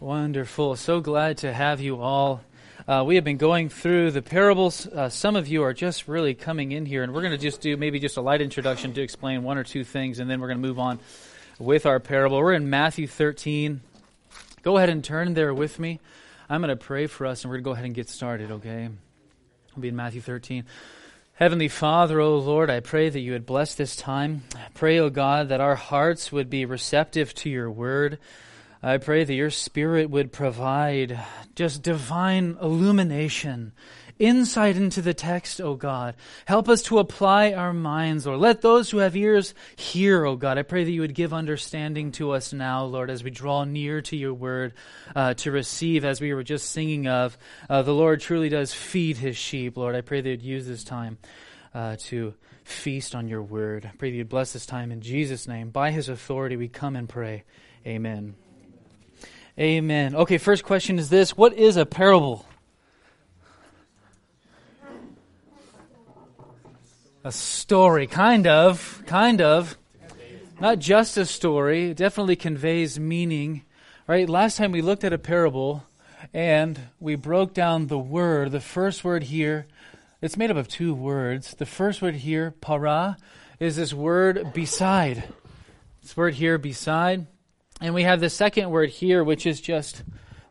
Wonderful. So glad to have you all. Uh, we have been going through the parables. Uh, some of you are just really coming in here, and we're going to just do maybe just a light introduction to explain one or two things, and then we're going to move on with our parable. We're in Matthew 13. Go ahead and turn there with me. I'm going to pray for us, and we're going to go ahead and get started, okay? We'll be in Matthew 13. Heavenly Father, O Lord, I pray that you would bless this time. Pray, O God, that our hearts would be receptive to your word. I pray that your Spirit would provide just divine illumination, insight into the text, O God. Help us to apply our minds, Lord. Let those who have ears hear, O God. I pray that you would give understanding to us now, Lord, as we draw near to your word uh, to receive, as we were just singing of. Uh, the Lord truly does feed his sheep, Lord. I pray that you'd use this time uh, to feast on your word. I pray that you'd bless this time in Jesus' name. By his authority, we come and pray. Amen. Amen. Okay, first question is this What is a parable? A story, kind of, kind of. Not just a story, it definitely conveys meaning. Right? Last time we looked at a parable and we broke down the word. The first word here, it's made up of two words. The first word here, para, is this word beside. This word here, beside. And we have the second word here, which is just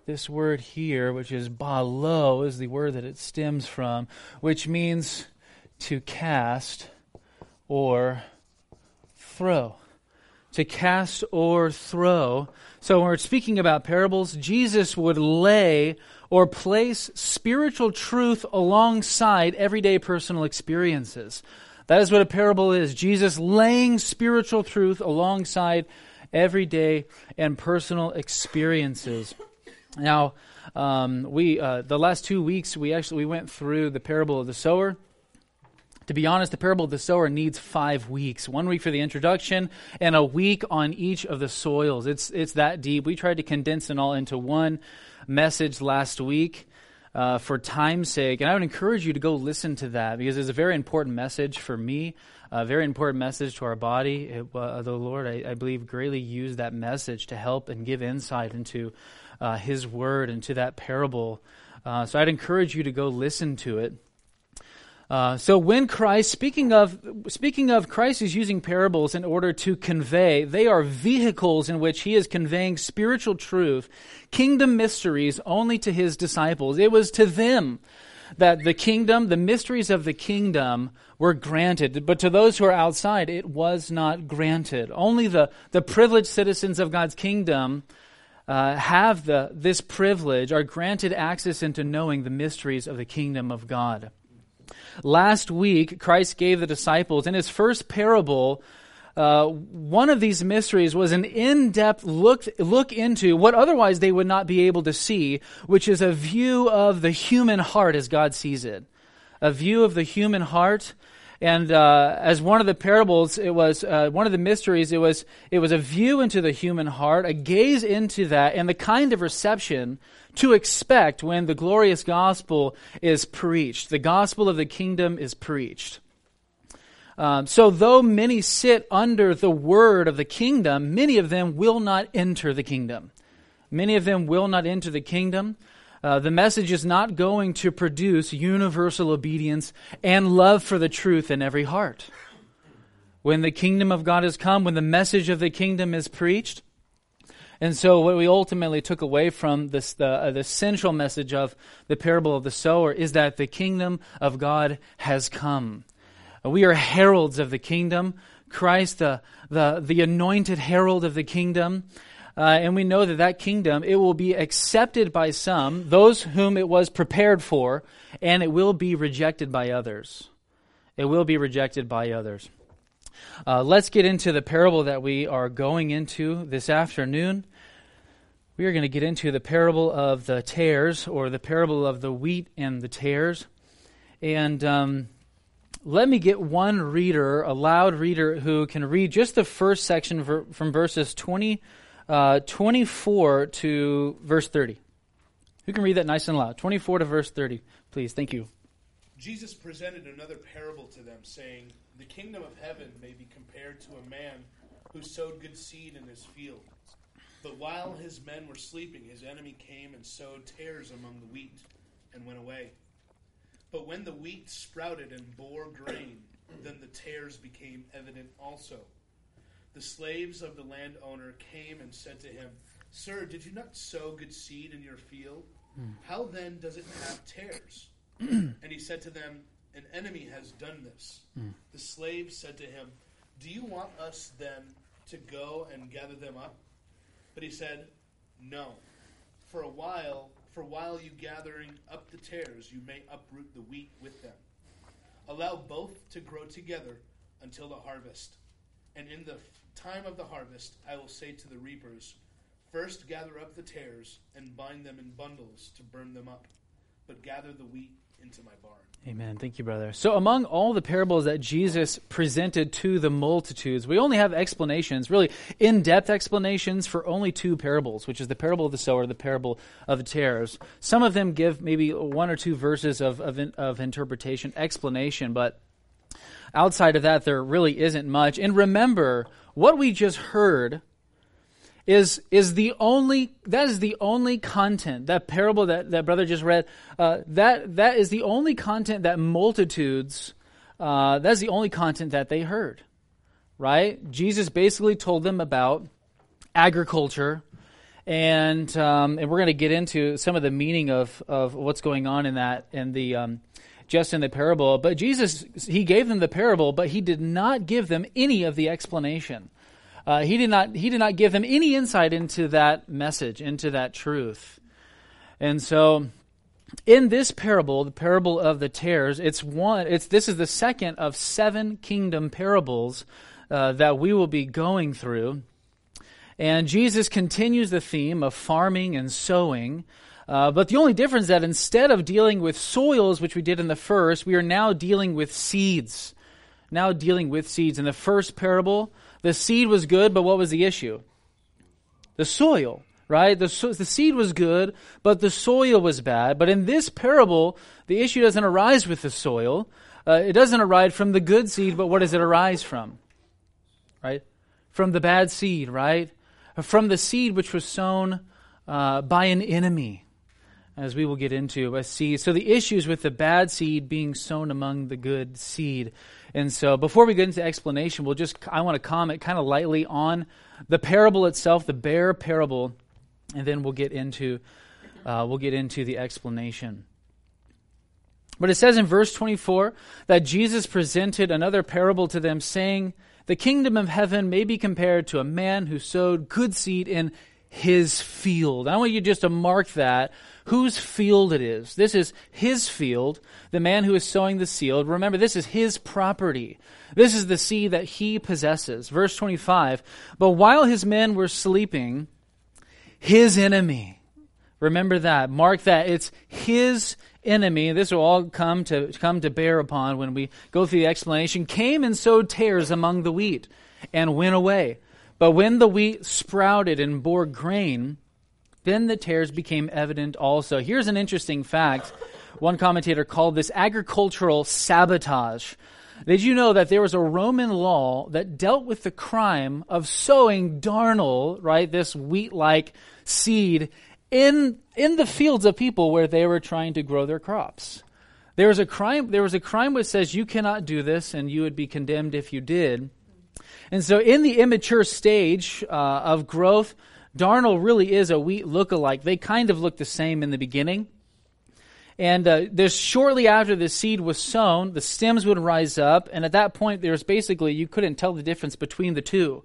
this word here, which is balo, is the word that it stems from, which means to cast or throw. To cast or throw. So when we're speaking about parables, Jesus would lay or place spiritual truth alongside everyday personal experiences. That is what a parable is. Jesus laying spiritual truth alongside everyday and personal experiences. Now, um, we uh, the last two weeks we actually we went through the parable of the sower. To be honest, the parable of the sower needs five weeks. One week for the introduction and a week on each of the soils. It's it's that deep. We tried to condense it all into one message last week. Uh, for time's sake, and I would encourage you to go listen to that because it's a very important message for me a very important message to our body. It, uh, the Lord, I, I, believe, greatly used that message to help and give insight into uh, His Word and to that parable. Uh, so I'd encourage you to go listen to it. Uh, so when Christ, speaking of speaking of Christ, is using parables in order to convey. They are vehicles in which he is conveying spiritual truth, kingdom mysteries, only to his disciples. It was to them that the kingdom, the mysteries of the kingdom, were granted, but to those who are outside, it was not granted. Only the, the privileged citizens of God's kingdom uh, have the, this privilege, are granted access into knowing the mysteries of the kingdom of God. Last week, Christ gave the disciples, in his first parable, uh, one of these mysteries was an in-depth look, look into what otherwise they would not be able to see, which is a view of the human heart as God sees it. A view of the human heart and uh, as one of the parables, it was uh, one of the mysteries. It was it was a view into the human heart, a gaze into that, and the kind of reception to expect when the glorious gospel is preached. The gospel of the kingdom is preached. Um, so, though many sit under the word of the kingdom, many of them will not enter the kingdom. Many of them will not enter the kingdom. Uh, the message is not going to produce universal obedience and love for the truth in every heart. When the kingdom of God has come, when the message of the kingdom is preached, and so, what we ultimately took away from this, the, uh, the central message of the parable of the sower is that the kingdom of God has come. We are heralds of the kingdom. Christ, the, the, the anointed herald of the kingdom, uh, and we know that that kingdom, it will be accepted by some, those whom it was prepared for, and it will be rejected by others. It will be rejected by others. Uh, let's get into the parable that we are going into this afternoon. We are going to get into the parable of the tares, or the parable of the wheat and the tares. And um, let me get one reader, a loud reader, who can read just the first section from verses 20 uh, 24 to verse 30. Who can read that nice and loud? 24 to verse 30, please. Thank you. Jesus presented another parable to them, saying, The kingdom of heaven may be compared to a man who sowed good seed in his field. But while his men were sleeping, his enemy came and sowed tares among the wheat and went away. But when the wheat sprouted and bore grain, then the tares became evident also. The slaves of the landowner came and said to him, Sir, did you not sow good seed in your field? How then does it have tares? and he said to them, An enemy has done this. The slaves said to him, Do you want us then to go and gather them up? But he said, No. For a while, for while you gathering up the tares, you may uproot the wheat with them. Allow both to grow together until the harvest. And in the time of the harvest, I will say to the reapers, First gather up the tares and bind them in bundles to burn them up, but gather the wheat into my barn. Amen. Thank you, brother. So, among all the parables that Jesus presented to the multitudes, we only have explanations, really in depth explanations for only two parables, which is the parable of the sower, the parable of the tares. Some of them give maybe one or two verses of, of, of interpretation, explanation, but outside of that, there really isn't much. And remember, what we just heard is is the only that is the only content that parable that, that brother just read uh, that that is the only content that multitudes uh, that's the only content that they heard right? Jesus basically told them about agriculture and um, and we're going to get into some of the meaning of of what's going on in that in the um, just in the parable but jesus he gave them the parable but he did not give them any of the explanation uh, he did not he did not give them any insight into that message, into that truth. And so in this parable, the parable of the tares, it's one it's this is the second of seven kingdom parables uh, that we will be going through. And Jesus continues the theme of farming and sowing. Uh, but the only difference is that instead of dealing with soils, which we did in the first, we are now dealing with seeds. Now dealing with seeds. In the first parable, the seed was good, but what was the issue? The soil, right? The, so, the seed was good, but the soil was bad. But in this parable, the issue doesn't arise with the soil. Uh, it doesn't arise from the good seed, but what does it arise from? Right? From the bad seed, right? From the seed which was sown uh, by an enemy, as we will get into a seed. So the issues with the bad seed being sown among the good seed. And so before we get into explanation, we'll just I want to comment kind of lightly on the parable itself, the bare parable, and then we'll get into uh, we'll get into the explanation. But it says in verse 24 that Jesus presented another parable to them, saying, The kingdom of heaven may be compared to a man who sowed good seed in his field. I want you just to mark that whose field it is. This is his field, the man who is sowing the seed. Remember, this is his property. This is the seed that he possesses. Verse 25 But while his men were sleeping, his enemy, remember that, mark that, it's his enemy, this will all come to, come to bear upon when we go through the explanation, came and sowed tares among the wheat and went away. But when the wheat sprouted and bore grain, then the tares became evident also. Here's an interesting fact. One commentator called this agricultural sabotage. Did you know that there was a Roman law that dealt with the crime of sowing darnel, right, this wheat-like seed in in the fields of people where they were trying to grow their crops. There was a crime there was a crime which says you cannot do this and you would be condemned if you did. And so in the immature stage uh, of growth, darnel really is a wheat look-alike. They kind of look the same in the beginning. And uh, there's shortly after the seed was sown, the stems would rise up, and at that point, there's basically you couldn't tell the difference between the two.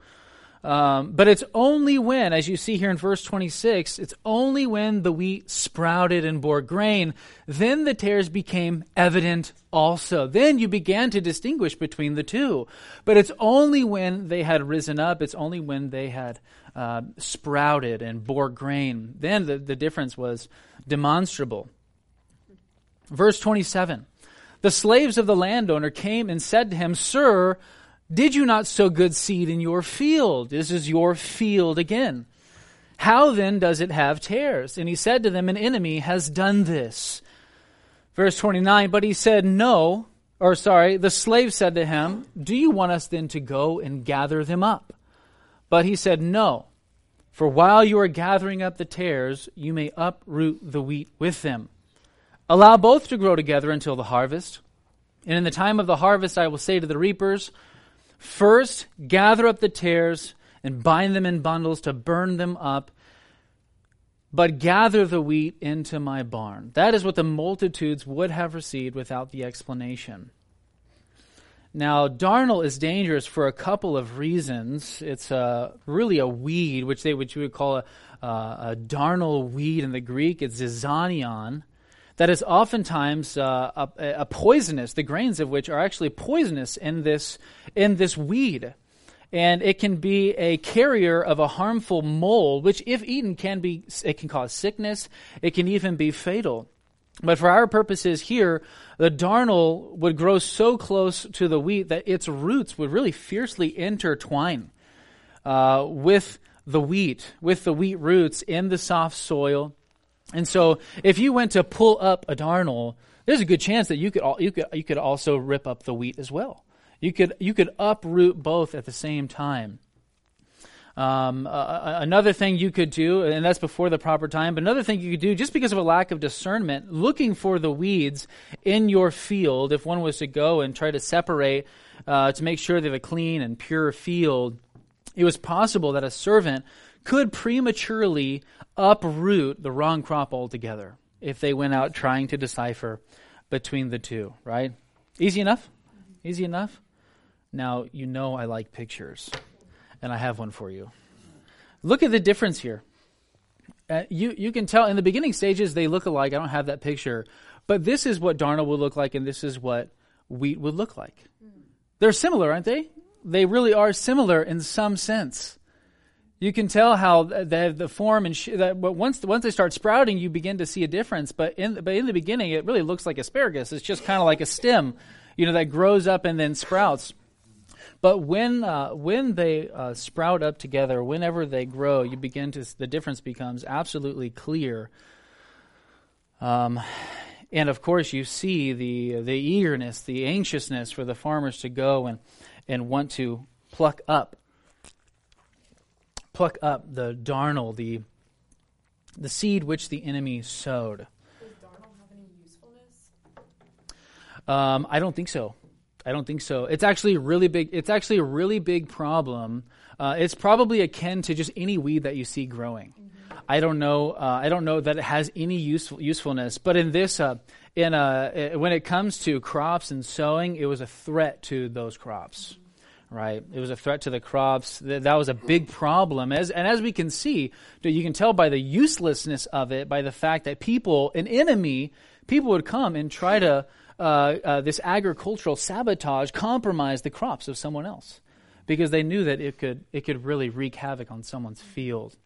Um, but it's only when, as you see here in verse 26, it's only when the wheat sprouted and bore grain, then the tares became evident also. Then you began to distinguish between the two. But it's only when they had risen up, it's only when they had uh, sprouted and bore grain. Then the, the difference was demonstrable. Verse 27 The slaves of the landowner came and said to him, Sir, did you not sow good seed in your field? This is your field again. How then does it have tares? And he said to them, An enemy has done this. Verse 29 But he said, No, or sorry, the slave said to him, Do you want us then to go and gather them up? But he said, No. For while you are gathering up the tares, you may uproot the wheat with them. Allow both to grow together until the harvest. And in the time of the harvest, I will say to the reapers, First, gather up the tares and bind them in bundles to burn them up, but gather the wheat into my barn. That is what the multitudes would have received without the explanation. Now, darnel is dangerous for a couple of reasons. It's uh, really a weed, which they which you would call a, uh, a darnel weed in the Greek. It's zizanion, that is oftentimes uh, a, a, poisonous. The grains of which are actually poisonous in this in this weed, and it can be a carrier of a harmful mold, which, if eaten, can be it can cause sickness. It can even be fatal. But for our purposes here, the darnel would grow so close to the wheat that its roots would really fiercely intertwine uh, with the wheat, with the wheat roots in the soft soil. And so, if you went to pull up a darnel, there's a good chance that you could you could you could also rip up the wheat as well. You could you could uproot both at the same time. Um, uh, another thing you could do, and that's before the proper time, but another thing you could do, just because of a lack of discernment, looking for the weeds in your field, if one was to go and try to separate uh, to make sure they have a clean and pure field, it was possible that a servant could prematurely uproot the wrong crop altogether if they went out trying to decipher between the two, right? Easy enough? Easy enough? Now, you know I like pictures and I have one for you. Look at the difference here. Uh, you you can tell in the beginning stages they look alike. I don't have that picture, but this is what darnel would look like, and this is what wheat would look like. They're similar, aren't they? They really are similar in some sense. You can tell how the, the form and sh- that, but once once they start sprouting, you begin to see a difference. But in but in the beginning, it really looks like asparagus. It's just kind of like a stem, you know, that grows up and then sprouts. But when uh, when they uh, sprout up together, whenever they grow, you begin to the difference becomes absolutely clear. Um, and of course, you see the the eagerness, the anxiousness for the farmers to go and and want to pluck up pluck up the darnel, the the seed which the enemy sowed. Does darnel have any usefulness? Um, I don't think so. I don't think so. It's actually a really big. It's actually a really big problem. Uh, it's probably akin to just any weed that you see growing. Mm-hmm. I don't know. Uh, I don't know that it has any useful usefulness. But in this, uh, in uh, when it comes to crops and sowing, it was a threat to those crops. Mm-hmm. Right, it was a threat to the crops. That, that was a big problem. As and as we can see, you can tell by the uselessness of it, by the fact that people, an enemy, people would come and try to uh, uh, this agricultural sabotage compromised the crops of someone else because they knew that it could it could really wreak havoc on someone's field.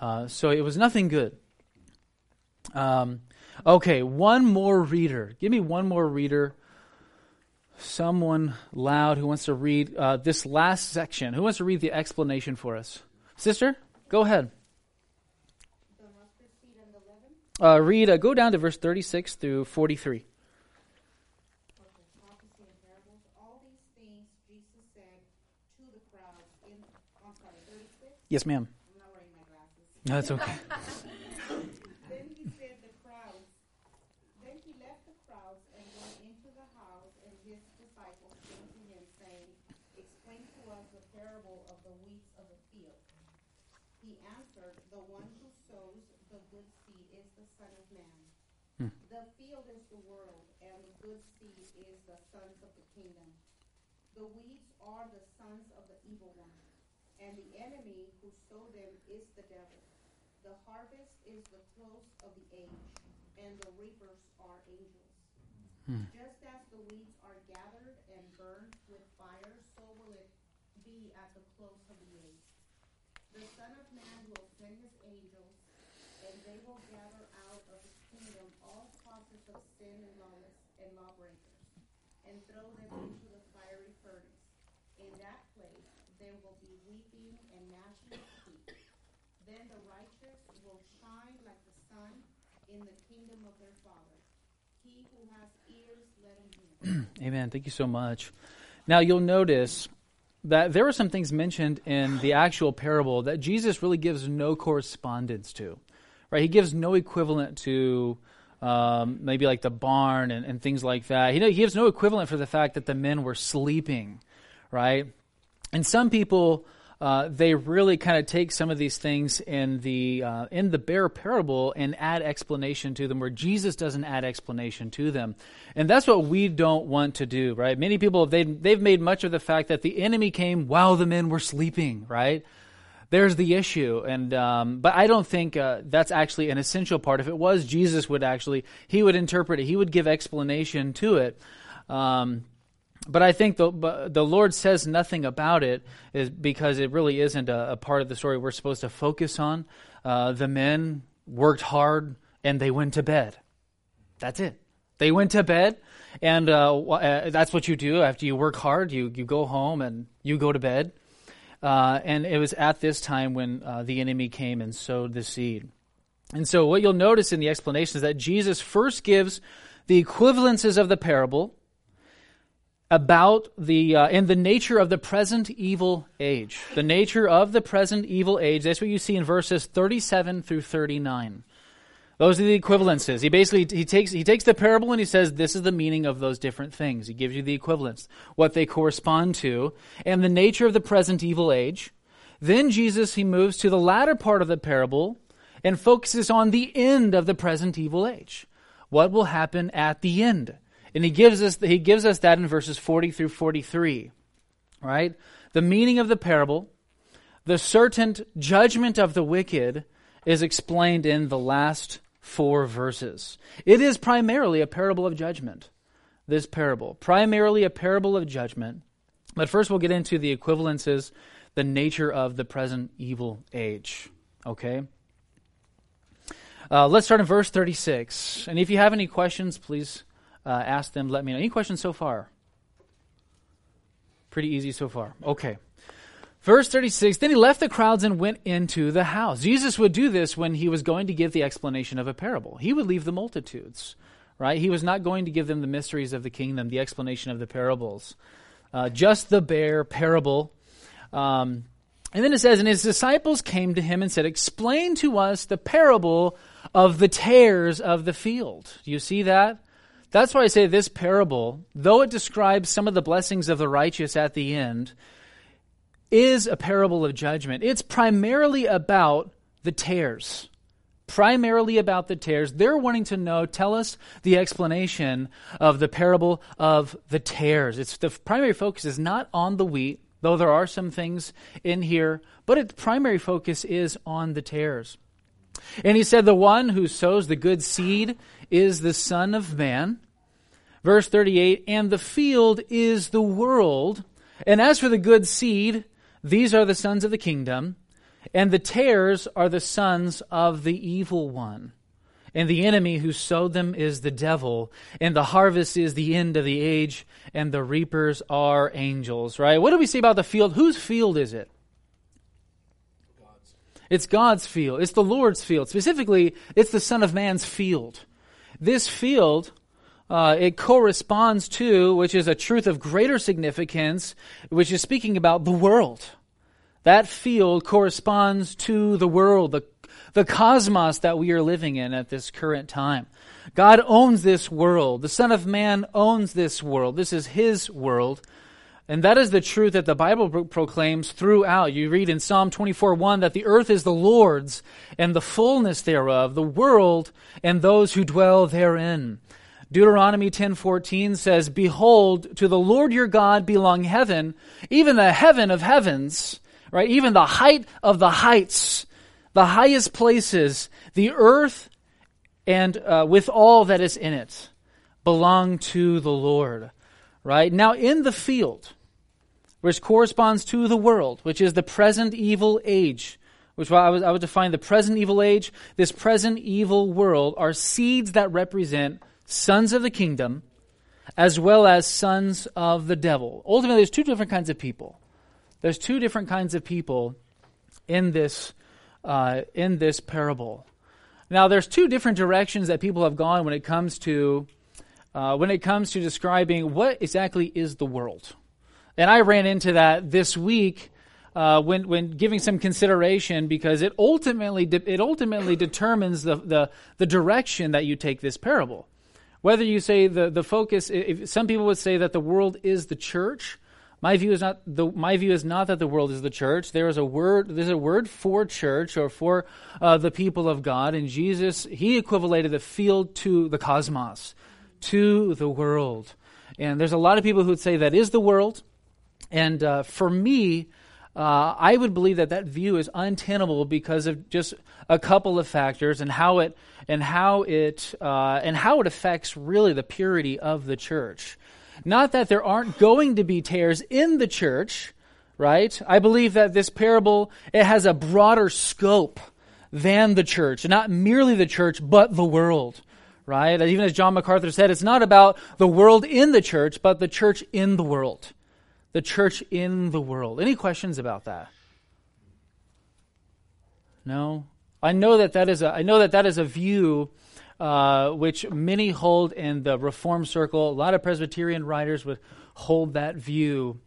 Uh, so it was nothing good. Um, okay, one more reader. Give me one more reader. Someone loud who wants to read uh, this last section. Who wants to read the explanation for us? Sister, go ahead. Uh, read. Uh, go down to verse thirty-six through forty-three. Yes, ma'am. I'm not wearing my glasses. That's okay. then he said the crowds. Then he left the crowds and went into the house, and his disciples came to him, saying, "Explain to us the parable of the weeds of the field." He answered, "The one who sows the good seed is the Son of Man. Hmm. The field is the world, and the good seed is the sons of the kingdom. The weeds are the sons of the evil one." And the enemy who sowed them is the devil. The harvest is the close of the age, and the reapers are angels. Hmm. Just as the weeds are gathered and burned with fire, so will it be at the close of the age. The Son of Man will send his angels, and they will gather out of his kingdom all causes of sin and lawless and lawbreakers, and throw them into the fiery furnace. In that place there will be weeping and gnashing of teeth. Then the righteous will shine like the sun in the kingdom of their Father. He who has ears, let him hear. Amen. Thank you so much. Now you'll notice that there are some things mentioned in the actual parable that Jesus really gives no correspondence to. Right? He gives no equivalent to um, maybe like the barn and, and things like that. He, he gives no equivalent for the fact that the men were sleeping, right? And some people uh, they really kind of take some of these things in the uh, in the bare parable and add explanation to them, where Jesus doesn't add explanation to them, and that's what we don't want to do, right? Many people they they've made much of the fact that the enemy came while the men were sleeping, right? There's the issue, and um, but I don't think uh, that's actually an essential part. If it was, Jesus would actually he would interpret it, he would give explanation to it. Um, but I think the the Lord says nothing about it is because it really isn't a, a part of the story we're supposed to focus on. Uh, the men worked hard and they went to bed. That's it. They went to bed, and uh, uh, that's what you do after you work hard. You you go home and you go to bed. Uh, and it was at this time when uh, the enemy came and sowed the seed. And so, what you'll notice in the explanation is that Jesus first gives the equivalences of the parable about the uh, the nature of the present evil age. The nature of the present evil age. That's what you see in verses 37 through 39. Those are the equivalences. He basically he takes he takes the parable and he says this is the meaning of those different things. He gives you the equivalents, what they correspond to, and the nature of the present evil age. Then Jesus he moves to the latter part of the parable and focuses on the end of the present evil age. What will happen at the end? And he gives us he gives us that in verses 40 through 43. Right? The meaning of the parable, the certain judgment of the wicked is explained in the last four verses. It is primarily a parable of judgment. This parable, primarily a parable of judgment. But first we'll get into the equivalences, the nature of the present evil age. Okay? Uh, let's start in verse 36. And if you have any questions, please uh, ask them, let me know. Any questions so far? Pretty easy so far. Okay. Verse 36 Then he left the crowds and went into the house. Jesus would do this when he was going to give the explanation of a parable. He would leave the multitudes, right? He was not going to give them the mysteries of the kingdom, the explanation of the parables. Uh, just the bare parable. Um, and then it says, And his disciples came to him and said, Explain to us the parable of the tares of the field. Do you see that? That's why I say this parable, though it describes some of the blessings of the righteous at the end, is a parable of judgment. It's primarily about the tares. Primarily about the tares. They're wanting to know, tell us the explanation of the parable of the tares. It's the primary focus is not on the wheat, though there are some things in here, but its primary focus is on the tares. And he said, The one who sows the good seed is the Son of Man. Verse 38 And the field is the world. And as for the good seed, these are the sons of the kingdom. And the tares are the sons of the evil one. And the enemy who sowed them is the devil. And the harvest is the end of the age. And the reapers are angels. Right? What do we say about the field? Whose field is it? It's God's field. It's the Lord's field. Specifically, it's the Son of Man's field. This field, uh, it corresponds to, which is a truth of greater significance, which is speaking about the world. That field corresponds to the world, the, the cosmos that we are living in at this current time. God owns this world. The Son of Man owns this world. This is His world. And that is the truth that the Bible pro- proclaims throughout. You read in Psalm 24 1 that the earth is the Lord's and the fullness thereof, the world and those who dwell therein. Deuteronomy 10:14 says, "Behold, to the Lord your God belong heaven, even the heaven of heavens, right? Even the height of the heights, the highest places, the earth and uh, with all that is in it belong to the Lord." Right? Now in the field, which corresponds to the world, which is the present evil age. Which I would, I would define the present evil age, this present evil world, are seeds that represent sons of the kingdom as well as sons of the devil. Ultimately, there's two different kinds of people. There's two different kinds of people in this, uh, in this parable. Now, there's two different directions that people have gone when it comes to uh, when it comes to describing what exactly is the world And I ran into that this week uh, when when giving some consideration because it ultimately de- it ultimately determines the, the the direction that you take this parable. Whether you say the the focus, if some people would say that the world is the church. My view is not the my view is not that the world is the church. There is a word there's a word for church or for uh, the people of God, and Jesus he equivalated the field to the cosmos, to the world. And there's a lot of people who would say that is the world. And uh, for me, uh, I would believe that that view is untenable because of just a couple of factors and how it and how it uh, and how it affects really the purity of the church. Not that there aren't going to be tares in the church, right? I believe that this parable it has a broader scope than the church, not merely the church, but the world. Right? Even as John MacArthur said, it's not about the world in the church, but the church in the world the church in the world. Any questions about that? No. I know that that is a I know that that is a view uh, which many hold in the Reform circle. A lot of Presbyterian writers would hold that view.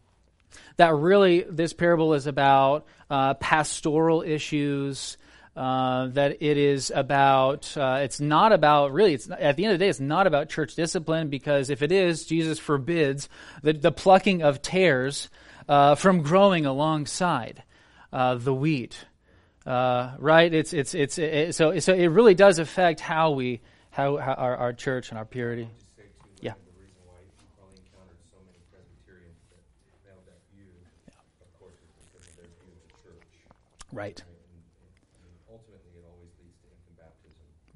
That really, this parable is about uh, pastoral issues, uh, that it is about uh, it's not about really it's at the end of the day it's not about church discipline because if it is jesus forbids the, the plucking of tares uh, from growing alongside uh, the wheat. Uh, right? It's it's it's it, so so it really does affect how we how, how our, our church and our purity. Yeah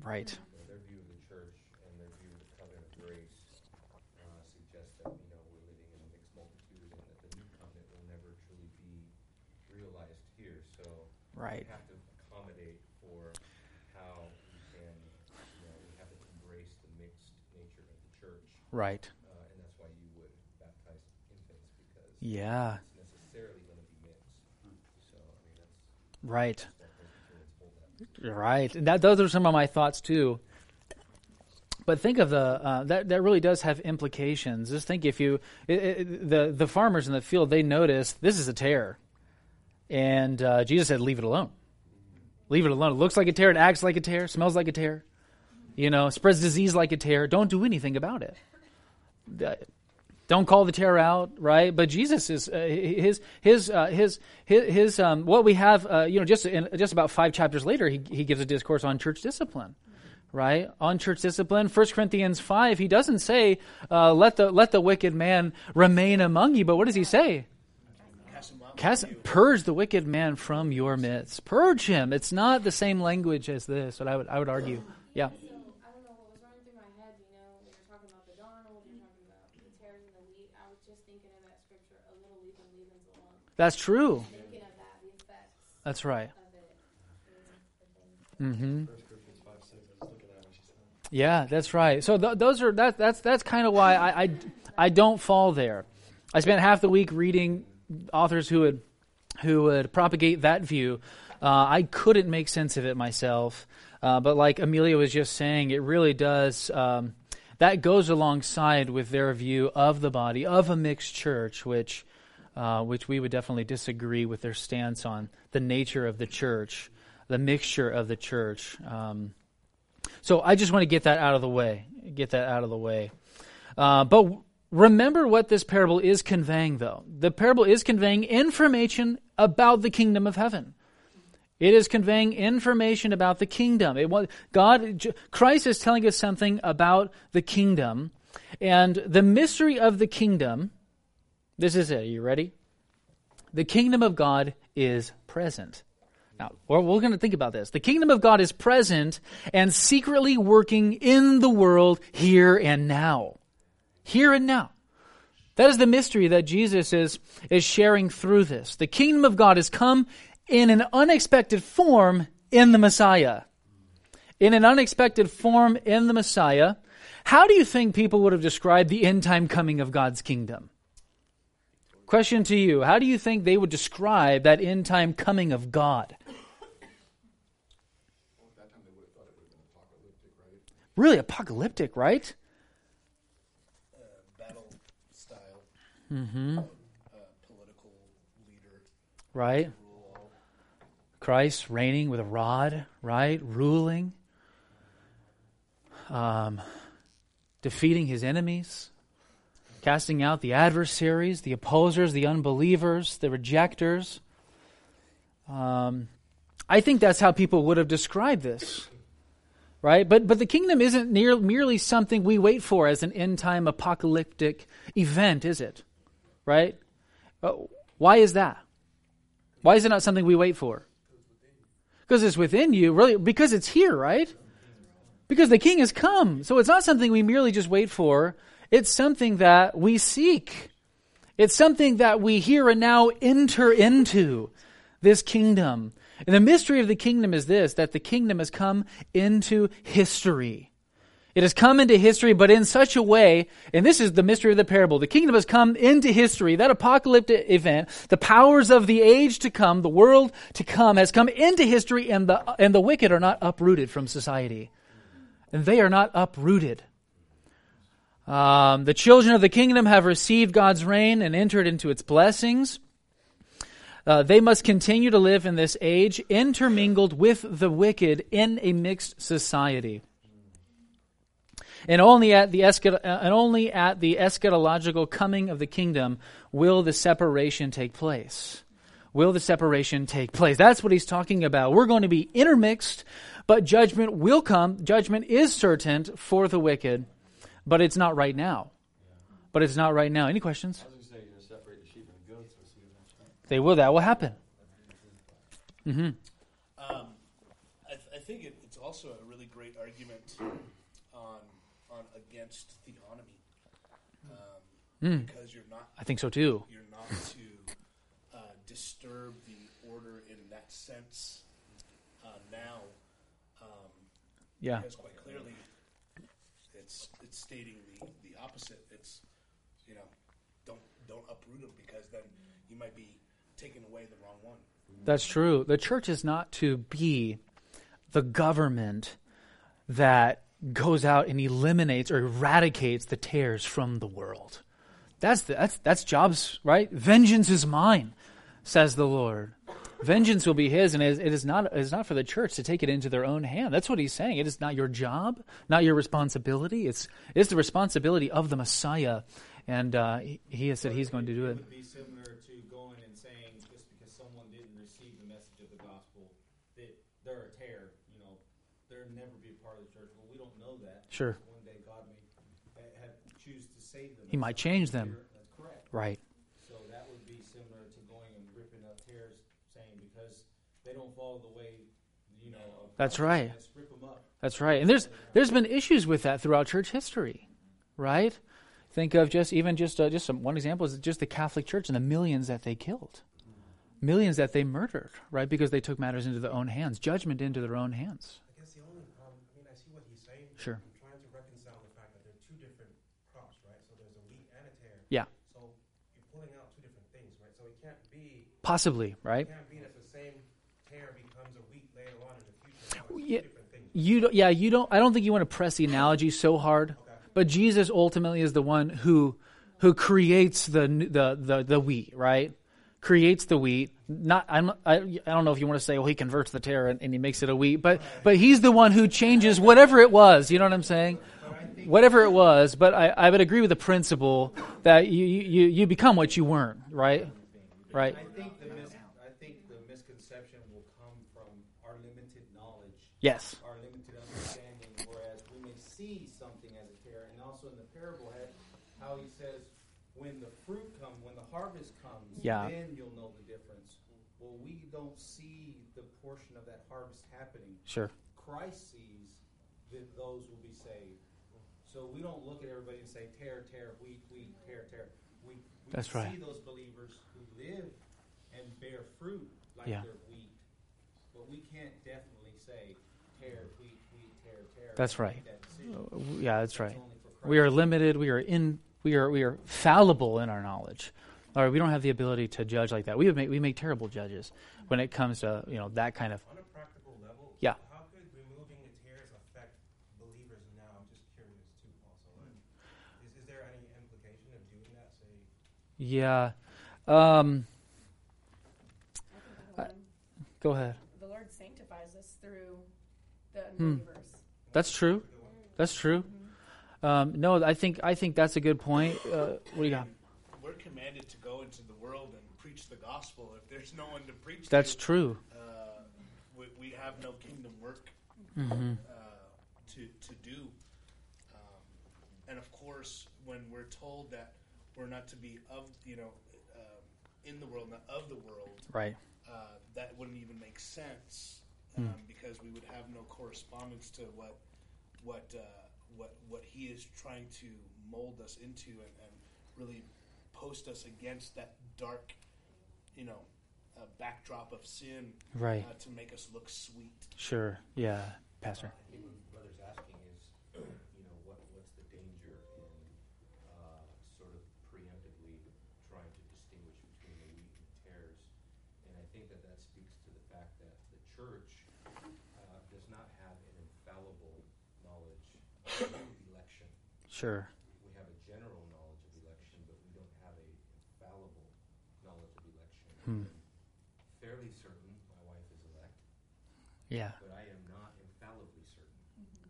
right Right. their view of the church and their view of the covenant of grace uh, suggests that you know we're living in a mixed multitude and that the new covenant will never truly be realized here. So right. we have to accommodate for how we can, you know, we have to embrace the mixed nature of the church. Right. Uh, and that's why you would baptize infants because yeah. it's necessarily going to be mixed. So I mean that's right. that. Right. And that those are some of my thoughts too. But think of the uh, that that really does have implications. Just think if you it, it, the the farmers in the field they notice this is a tare, and uh, Jesus said, "Leave it alone. Leave it alone. It looks like a tare, It acts like a tare, Smells like a tare, You know, spreads disease like a tare. Don't do anything about it. Don't call the tare out, right? But Jesus is uh, his his uh, his his, um, what we have. Uh, you know, just in, just about five chapters later, he he gives a discourse on church discipline, right? On church discipline. First Corinthians five, he doesn't say uh, let the let the wicked man remain among you, but what does he say? Cast, purge the wicked man from your midst. Purge him. It's not the same language as this. What I would I would argue. Yeah. That's true. That's right. Mm-hmm. Yeah, that's right. So th- those are that, that's that's kind of why I, I I don't fall there. I spent half the week reading authors who would who would propagate that view. Uh, I couldn't make sense of it myself, uh, but like Amelia was just saying, it really does. Um, that goes alongside with their view of the body of a mixed church, which uh, which we would definitely disagree with their stance on the nature of the church, the mixture of the church. Um, so I just want to get that out of the way. Get that out of the way. Uh, but remember what this parable is conveying, though. The parable is conveying information about the kingdom of heaven. It is conveying information about the kingdom. It, God, Christ is telling us something about the kingdom, and the mystery of the kingdom this is it. Are you ready? The kingdom of God is present. Now, we're, we're going to think about this. The kingdom of God is present and secretly working in the world here and now. Here and now. That is the mystery that Jesus is, is sharing through this. The kingdom of God has come in an unexpected form in the Messiah. In an unexpected form in the Messiah. How do you think people would have described the end time coming of God's kingdom? Question to you How do you think they would describe that end time coming of God? Really apocalyptic, right? Uh, battle style. Mm-hmm. Uh, right? Christ reigning with a rod, right? Ruling, um, defeating his enemies, casting out the adversaries, the opposers, the unbelievers, the rejectors. Um, I think that's how people would have described this, right? But but the kingdom isn't near, merely something we wait for as an end time apocalyptic event, is it? Right? Uh, why is that? Why is it not something we wait for? Because it's within you, really, because it's here, right? Because the king has come. So it's not something we merely just wait for. It's something that we seek. It's something that we here and now enter into this kingdom. And the mystery of the kingdom is this that the kingdom has come into history. It has come into history, but in such a way, and this is the mystery of the parable. The kingdom has come into history, that apocalyptic event, the powers of the age to come, the world to come has come into history, and the, and the wicked are not uprooted from society. And they are not uprooted. Um, the children of the kingdom have received God's reign and entered into its blessings. Uh, they must continue to live in this age intermingled with the wicked in a mixed society. And only at the eschat- uh, and only at the eschatological coming of the kingdom will the separation take place. Will the separation take place? That's what he's talking about. We're going to be intermixed, but judgment will come. Judgment is certain for the wicked, but it's not right now. But it's not right now. Any questions? They will. That will happen. Mm-hmm. Um, I, th- I think it, it's also a really great argument on on against theonomy um, because you're not I think so too. you're not to uh, disturb the order in that sense uh, now um, Yeah. because quite clearly it's it's stating the, the opposite. It's you know don't don't uproot them because then you might be taking away the wrong one. That's true. The church is not to be the government that goes out and eliminates or eradicates the tares from the world. That's the, that's that's Job's right. Vengeance is mine, says the Lord. Vengeance will be His, and it is, not it is not for the church to take it into their own hand. That's what He's saying. It is not your job, not your responsibility. It's it's the responsibility of the Messiah, and uh, he, he has said He's going to do it. be similar to going and saying just because someone didn't receive the message of the gospel that they're a tare, you know, they'll never be a part of the church. Well, we don't know that. Sure. One day God may choose to save them. He might change them. That's correct. Right. So that would be similar to going and ripping up tares, saying because they the way, you know. Of That's right. Let's rip them up. That's right. And there's there's been issues with that throughout church history, right? Think of just even just uh, just some, one example is just the Catholic Church and the millions that they killed, millions that they murdered, right? Because they took matters into their own hands, judgment into their own hands. I guess the only problem, I mean, I see what he's saying. Sure. I'm trying to reconcile the fact that there are two different crops, right? So there's a wheat and a tare. Yeah, So you're pulling out two different things, right? So it can't be, possibly, it right? can't be that the same tare becomes a wheat later on in the future. No, it's Yeah. two different things. You don't, yeah, you don't. I don't think you want to press the analogy so hard, but Jesus ultimately is the one who who creates the the the, the wheat, right? Creates the wheat. Not I'm, I I don't know if you want to say, well, he converts the tare and, and he makes it a wheat, but but he's the one who changes whatever it was. You know what I'm saying? Whatever it was, but I, I would agree with the principle that you, you you become what you weren't, right? Right. I think the mis- I think the misconception will come from our limited knowledge. Yes. our limited understanding, whereas we may see something as a tare. And also in the parable, had how he says, when the fruit comes, when the harvest comes, Yeah. then you'll know the difference. Well, we don't see the portion of that harvest happening. Sure. Christ sees that those will be saved. So we don't look at everybody and say, tare, tare, wheat, wheat, tare, tare. We, we That's see right. those believers who live and bear fruit like Yeah. they're wheat. But we can't definitely say, tare, wheat, wheat, tare, tare. That's right. that. Oh, yeah, that's right. We are limited. We are in. We are we are fallible in our knowledge. All right, we don't have the ability to judge like that. We would make we make terrible judges when it comes to you know that kind of. On a practical level, Yeah. how could removing the tares affect believers now? I'm just curious too, also. Like, is, is there any implication of doing that? Say, Yeah. Um, I Go ahead. The Lord sanctifies us through the Hmm. unbelievers. That's true. That's true. Um, no, I think I think that's a good point. Uh, what do you got? Commanded to go into the world and preach the gospel. If there's no one to preach That's to, true. uh, we, we have no kingdom work hmm uh, to to do. Um, and of course, when we're told that we're not to be of you know um, in the world, not of the world, Right. uh, that wouldn't even make sense Hmm. um, because we would have no correspondence to what what uh, what what he is trying to mold us into and, and really post us against that dark, you know, uh, backdrop of sin Right. uh, to make us look sweet. Sure. Yeah, Pastor. I think what the brother's asking is, you know, what, what's the danger in, uh, sort of preemptively trying to distinguish between the wheat and the tares? And I think that that speaks to the fact that the church, uh, does not have an infallible knowledge of election. Sure. We have a general knowledge of election, but we don't have a infallible knowledge of election. Hmm. Fairly certain my wife is elect, Yeah. but I am not infallibly certain.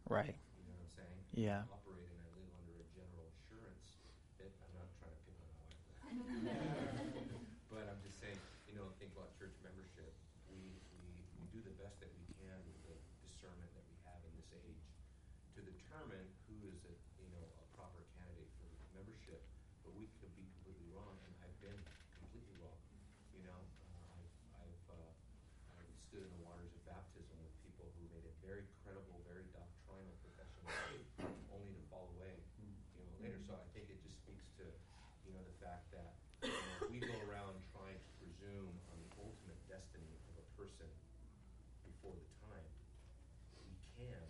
Right. You know what I'm saying? Yeah. I operate and I live under a general assurance that I'm not trying to pick on my wife. but I'm just saying, you know, think about church membership. We, we, we do the best that we can with the discernment that we have in this age to determine who is a, you know, a proper candidate for membership. But we could be completely wrong, and I've been completely wrong. You know, uh, I've, I've, uh, I've stood in the waters of baptism with people who made a very credible, very doctrinal profession of faith, only to fall away, you know, later. So I think it just speaks to, you know, the fact that you know, we go around trying to presume on the ultimate destiny of a person before the time. We can,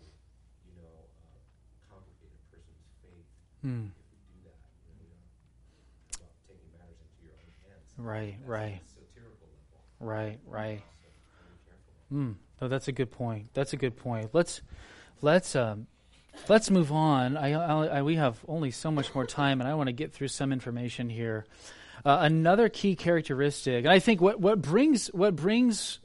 you know, uh, complicate a person's faith Hmm. if we do that. You know, we don't about taking matters into your own hands. Right. Right. a satirical level. Right. Right. Mm. Oh, that's a good point. That's a good point. Let's let's um, let's move on. I, I, I we have only so much more time, and I want to get through some information here. Uh, another key characteristic, and I think what what brings what brings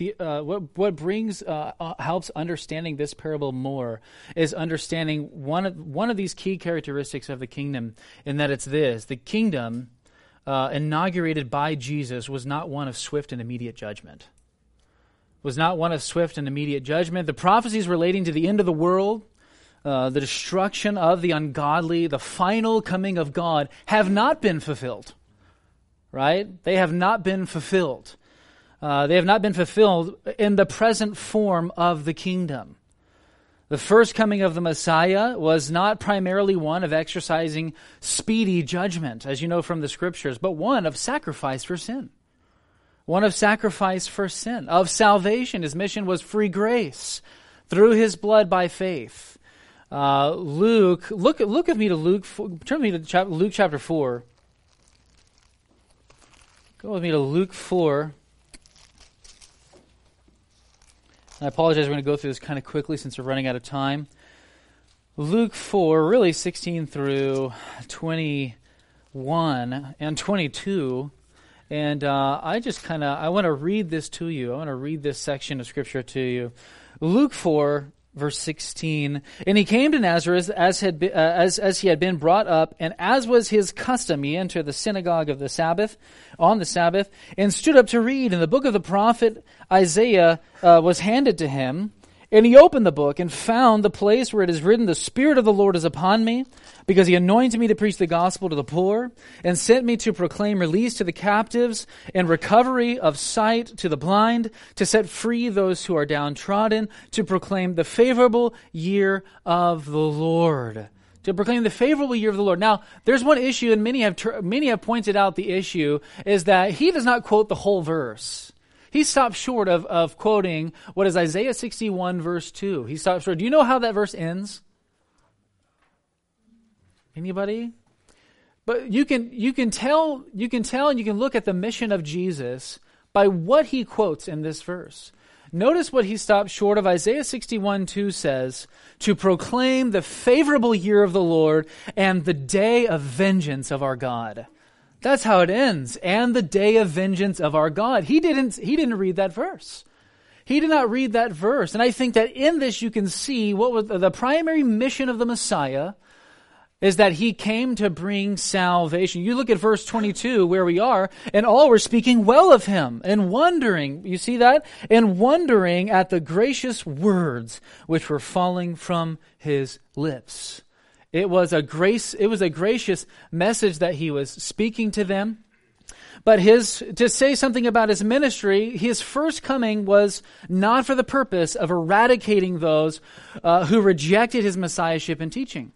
the uh, what what brings uh, uh, helps understanding this parable more is understanding one of one of these key characteristics of the kingdom, in that it's this: the kingdom uh, inaugurated by Jesus was not one of swift and immediate judgment was not one of swift and immediate judgment. The prophecies relating to the end of the world, uh, the destruction of the ungodly, the final coming of God have not been fulfilled. Right? They have not been fulfilled. Uh, they have not been fulfilled in the present form of the kingdom. The first coming of the Messiah was not primarily one of exercising speedy judgment, as you know from the scriptures, but one of sacrifice for sin one of sacrifice for sin, of salvation. His mission was free grace through his blood by faith. Uh, Luke, look, look with me to Luke, turn me to chap- Luke chapter 4. Go with me to Luke 4. I apologize, we're going to go through this kind of quickly since we're running out of time. Luke 4, really 16 through 21 and 22. And uh, I just kind of I want to read this to you. I want to read this section of scripture to you. Luke four verse sixteen. And he came to Nazareth as had be, uh, as as he had been brought up, and as was his custom, he entered the synagogue of the Sabbath on the Sabbath and stood up to read. And the book of the prophet Isaiah uh, was handed to him. And he opened the book and found the place where it is written, The Spirit of the Lord is upon me, because he anointed me to preach the gospel to the poor, and sent me to proclaim release to the captives, and recovery of sight to the blind, to set free those who are downtrodden, to proclaim the favorable year of the Lord. To proclaim the favorable year of the Lord. Now, there's one issue, and many have, many have pointed out the issue, is that he does not quote the whole verse. He stopped short of, of quoting what is Isaiah 61 verse 2. He stopped short. Do you know how that verse ends? Anybody? But you can you can tell you can tell and you can look at the mission of Jesus by what he quotes in this verse. Notice what he stopped short of. Isaiah 61 2 says, To proclaim the favorable year of the Lord and the day of vengeance of our God. That's how it ends. And the day of vengeance of our God. He didn't, he didn't read that verse. He did not read that verse. And I think that in this you can see what was the primary mission of the Messiah is that he came to bring salvation. You look at verse 22 where we are, and all were speaking well of him and wondering, you see that? And wondering at the gracious words which were falling from his lips. It was a grace, it was a gracious message that he was speaking to them. But his, to say something about his ministry, his first coming was not for the purpose of eradicating those uh, who rejected his messiahship and teaching.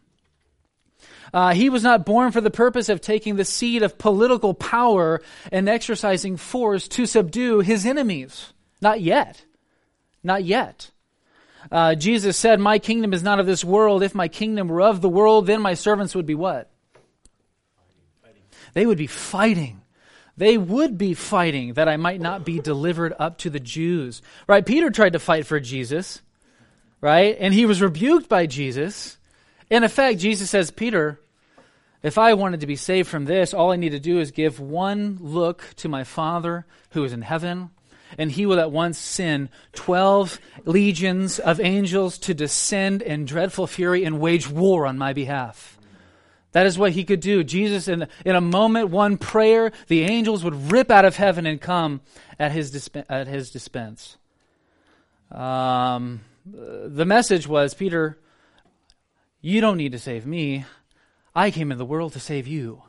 Uh, he was not born for the purpose of taking the seed of political power and exercising force to subdue his enemies. Not yet. Not yet. Uh, Jesus said, My kingdom is not of this world. If my kingdom were of the world, then my servants would be what? They would be fighting. They would be fighting that I might not be delivered up to the Jews. Right? Peter tried to fight for Jesus, right? And he was rebuked by Jesus. In effect, Jesus says, Peter, if I wanted to be saved from this, all I need to do is give one look to my Father who is in heaven, and he will at once send 12 legions of angels to descend in dreadful fury and wage war on my behalf. That is what he could do. Jesus, in, in a moment, one prayer, the angels would rip out of heaven and come at his, disp- at his dispense. Um, the message was Peter, you don't need to save me. I came into the world to save you.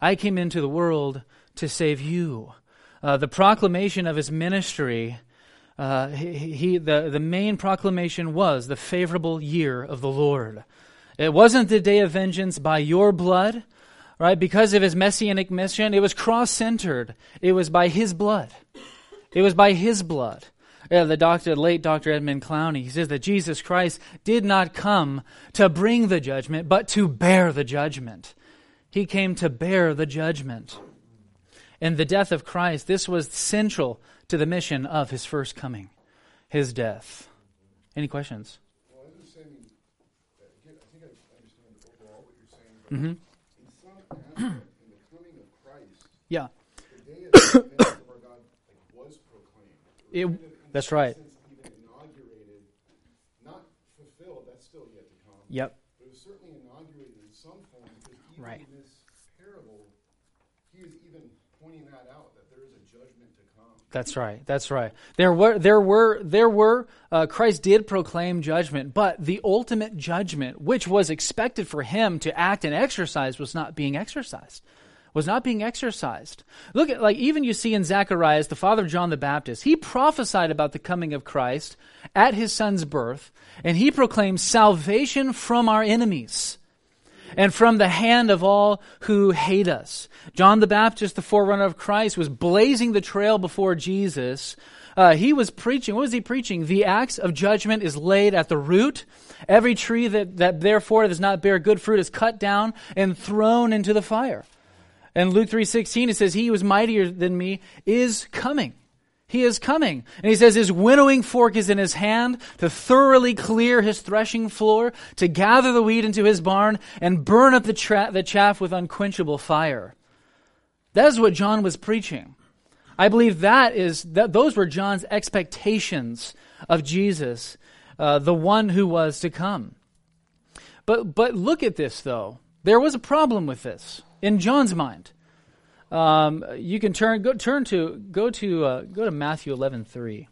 I came into the world to save you. Uh, the proclamation of his ministry, uh, he, he, the, the main proclamation was the favorable year of the Lord. It wasn't the day of vengeance by your blood, right? Because of his messianic mission, it was cross centered. It was by his blood. It was by his blood. Yeah, the doctor, late Dr. Edmund Clowney, he says that Jesus Christ did not come to bring the judgment, but to bear the judgment. He came to bear the judgment. In the death of Christ, this was central to the mission of his first coming, his death. Any questions? Well, I understand, I think I understand overall what you're saying, but Mm-hmm. in some aspect, in the coming of Christ, Yeah. the day of the of our God like, was proclaimed. It- It kind of, that's right. sense, even inaugurated, not fulfilled, that's still yet to come. Yep. But it was certainly inaugurated in some form, because even Right. in this parable, he is even pointing that out, that there is a judgment to come. That's right. That's right. There were, there were, there were. Uh, Christ did proclaim judgment, but the ultimate judgment, which was expected for him to act and exercise, was not being exercised. Was not being exercised. Look at, like, even you see in Zacharias, the father of John the Baptist, he prophesied about the coming of Christ at his son's birth, and he proclaimed salvation from our enemies and from the hand of all who hate us. John the Baptist, the forerunner of Christ, was blazing the trail before Jesus. Uh, he was preaching. What was he preaching? The axe of judgment is laid at the root. Every tree that, that therefore does not bear good fruit is cut down and thrown into the fire. And Luke 3.16, it says, He who is mightier than me is coming. He is coming. And he says his winnowing fork is in his hand to thoroughly clear his threshing floor, to gather the wheat into his barn, and burn up the, tra- the chaff with unquenchable fire. That is what John was preaching. I believe that is that those were John's expectations of Jesus, uh, the one who was to come. But but look at this though. There was a problem with this in John's mind. Um, you can turn go turn to go to uh, go to Matthew eleven three,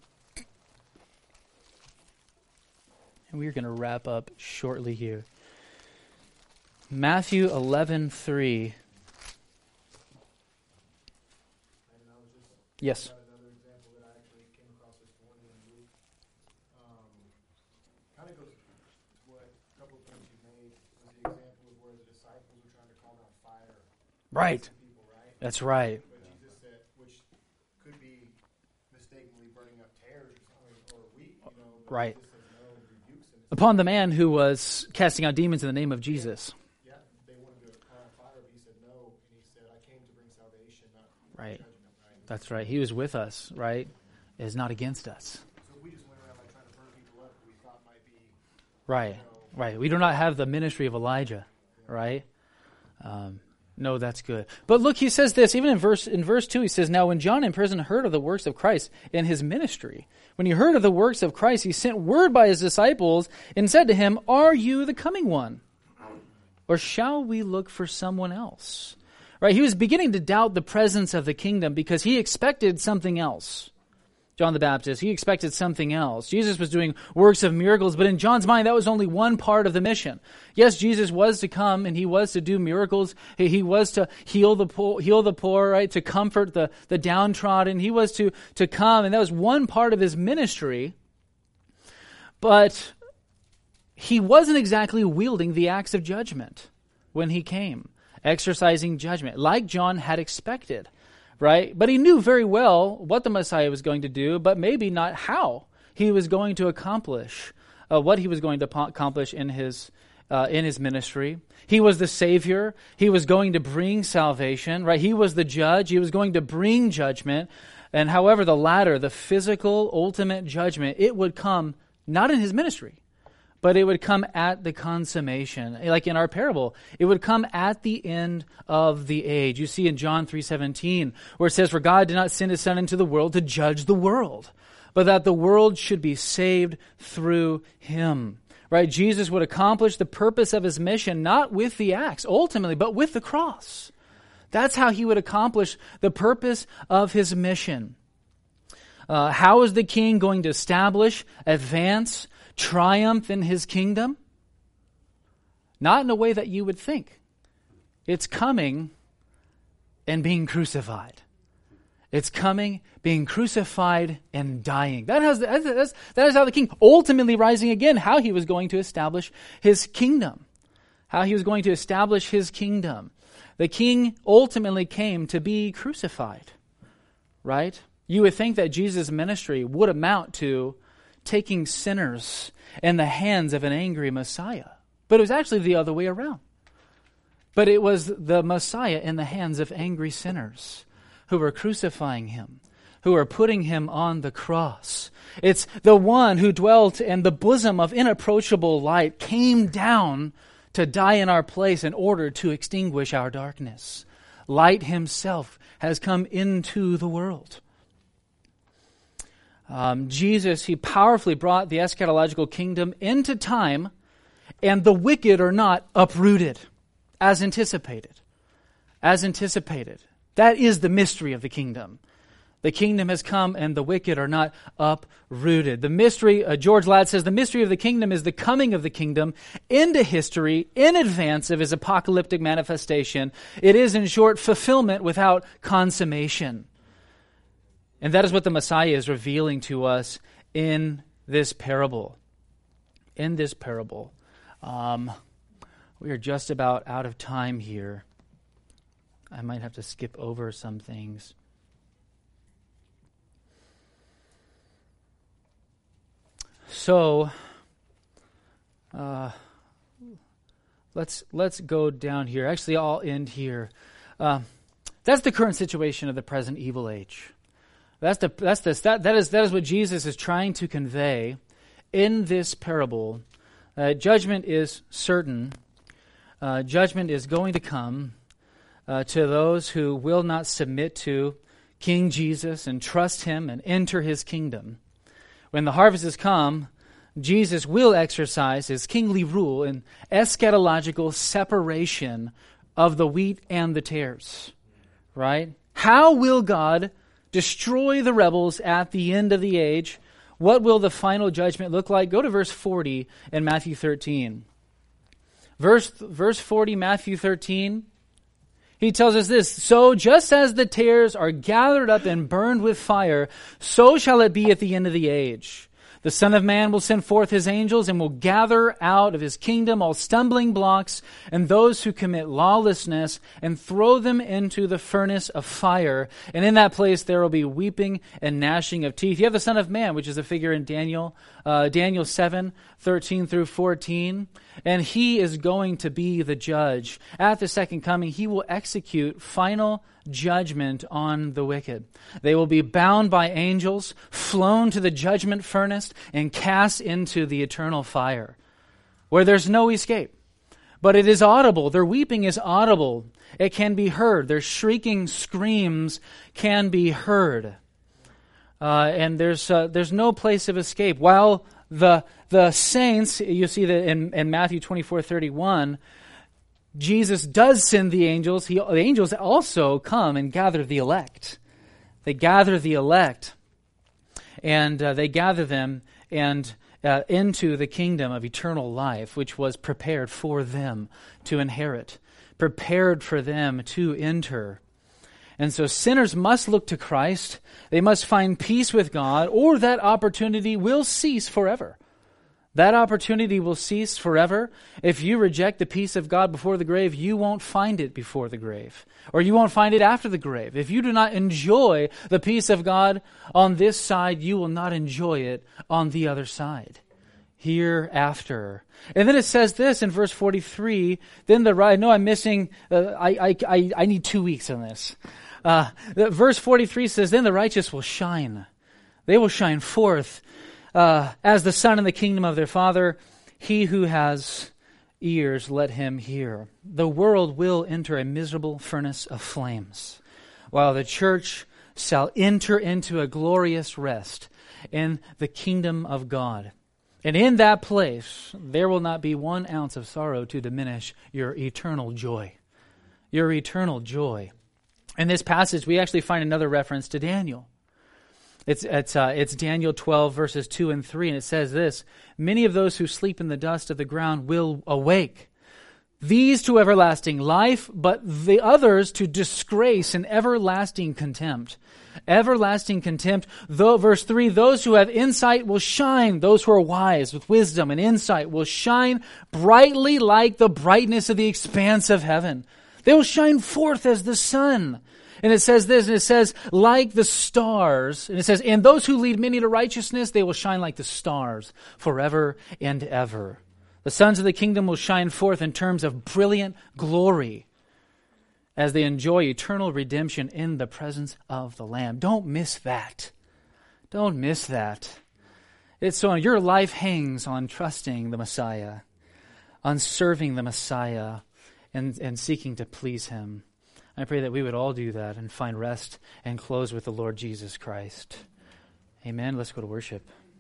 and we're going to wrap up shortly here. Matthew eleven three. Yes. got another example that I actually came across this morning in Luke. Um, kind of goes to what a couple of points you made was the example of where the disciples were trying to call down fire Right. On people, right? That's right. But Jesus said, which could be mistakenly burning up tares or wheat, you know. But Right. Jesus says no, rebukes. Upon the man who was casting out demons in the name of Jesus. Yeah, they wanted to fire, but he said no, and he said, I came to bring salvation, not Right. That's right. He was with us, right? Is not against us. So we just went around like trying to burn people up who we thought might be Right. Right. We do not have the ministry of Elijah, right? Um, No, that's good. But look, he says this even in verse in verse two. He says, "Now when John in prison heard of the works of Christ in his ministry, when he heard of the works of Christ, he sent word by his disciples and said to him, Are you the coming one, or shall we look for someone else?" Right? He was beginning to doubt the presence of the kingdom because he expected something else. John the Baptist. He expected something else. Jesus was doing works of miracles, but in John's mind, that was only one part of the mission. Yes, Jesus was to come and he was to do miracles. He was to heal the poor, heal the poor, right? To comfort the, the downtrodden. He was to, to come, and that was one part of his ministry. But he wasn't exactly wielding the axe of judgment when he came, exercising judgment, like John had expected right? But he knew very well what the Messiah was going to do, but maybe not how he was going to accomplish uh, what he was going to po- accomplish in his uh, in his ministry. He was the Savior. He was going to bring salvation, right? He was the judge. He was going to bring judgment. And however, the latter, the physical, ultimate judgment, it would come not in his ministry but it would come at the consummation. Like in our parable it would come at the end of the age. You see in john 3.17 where it says for god did not send his son into the world to judge the world but that the world should be saved through him. Right? Jesus would accomplish the purpose of his mission not with the axe ultimately but with the cross. That's how he would accomplish the purpose of his mission. Uh, how is the king going to establish advance triumph in his kingdom? Not in a way that you would think. It's coming and being crucified. It's coming, being crucified, and dying. That, has, that's, that is how the king ultimately rising again, how he was going to establish his kingdom. How he was going to establish his kingdom. The king ultimately came to be crucified, right? You would think that Jesus' ministry would amount to taking sinners in the hands of an angry Messiah. But it was actually the other way around. But it was the Messiah in the hands of angry sinners who were crucifying him, who were putting him on the cross. It's the one who dwelt in the bosom of inapproachable light, came down to die in our place in order to extinguish our darkness. Light himself has come into the world. Um, Jesus, he powerfully brought the eschatological kingdom into time, and the wicked are not uprooted as anticipated. As anticipated. That is the mystery of the kingdom. The kingdom has come and the wicked are not uprooted. The mystery, uh, George Ladd says, the mystery of the kingdom is the coming of the kingdom into history in advance of his apocalyptic manifestation. It is, in short, fulfillment without consummation. And that is what the Messiah is revealing to us in this parable. In this parable. Um, we are just about out of time here. I might have to skip over some things. So, uh, let's let's go down here. Actually, I'll end here. Uh, that's the current situation of the present evil age. That's the that's the that, that is that is what Jesus is trying to convey in this parable. Uh, judgment is certain. Uh, judgment is going to come uh, to those who will not submit to King Jesus and trust Him and enter His kingdom. When the harvest has come, Jesus will exercise His kingly rule in eschatological separation of the wheat and the tares. Right? How will God destroy the rebels at the end of the age. What will the final judgment look like? Go to verse 40 in Matthew 13. Verse, verse 40, Matthew 13. He tells us this So just as the tares are gathered up and burned with fire, so shall it be at the end of the age. The Son of Man will send forth his angels and will gather out of his kingdom all stumbling blocks and those who commit lawlessness and throw them into the furnace of fire. And in that place there will be weeping and gnashing of teeth. You have the Son of Man, which is a figure in Daniel, uh, Daniel 7, 13 through 14. And he is going to be the judge. At the second coming, he will execute final judgment on the wicked. They will be bound by angels, flown to the judgment furnace, and cast into the eternal fire, where there's no escape. but it is audible. Their weeping is audible. It can be heard. Their shrieking screams can be heard. Uh, and there's, uh, there's no place of escape. While the, the saints, you see that in, in Matthew 24 31, Jesus does send the angels. He, the angels also come and gather the elect. They gather the elect, and uh, they gather them and uh, into the kingdom of eternal life, which was prepared for them to inherit, prepared for them to enter. And so sinners must look to Christ. They must find peace with God, or that opportunity will cease forever. That opportunity will cease forever. If you reject the peace of God before the grave, you won't find it before the grave, or you won't find it after the grave. If you do not enjoy the peace of God on this side, you will not enjoy it on the other side. Hereafter. And then it says this in verse 43 then the right, no, I'm missing, uh, I, I, I, need two weeks on this. Uh, verse 43 says, Then the righteous will shine. They will shine forth uh, as the sun in the kingdom of their Father. He who has ears, let him hear. The world will enter a miserable furnace of flames, while the church shall enter into a glorious rest in the kingdom of God. And in that place, there will not be one ounce of sorrow to diminish your eternal joy. Your eternal joy. In this passage, we actually find another reference to Daniel. It's, it's, uh, it's Daniel 12, verses 2 and 3, and it says this Many of those who sleep in the dust of the ground will awake. These to everlasting life, but the others to disgrace and everlasting contempt. Everlasting contempt. Though, verse 3 Those who have insight will shine. Those who are wise with wisdom and insight will shine brightly like the brightness of the expanse of heaven. They will shine forth as the sun. And it says this, and it says, like the stars. And it says, and those who lead many to righteousness, they will shine like the stars forever and ever. The sons of the kingdom will shine forth in terms of brilliant glory as they enjoy eternal redemption in the presence of the Lamb. Don't miss that. Don't miss that. It's so your life hangs on trusting the Messiah, on serving the Messiah, and, and seeking to please Him. I pray that we would all do that and find rest and close with the Lord Jesus Christ. Amen. Let's go to worship.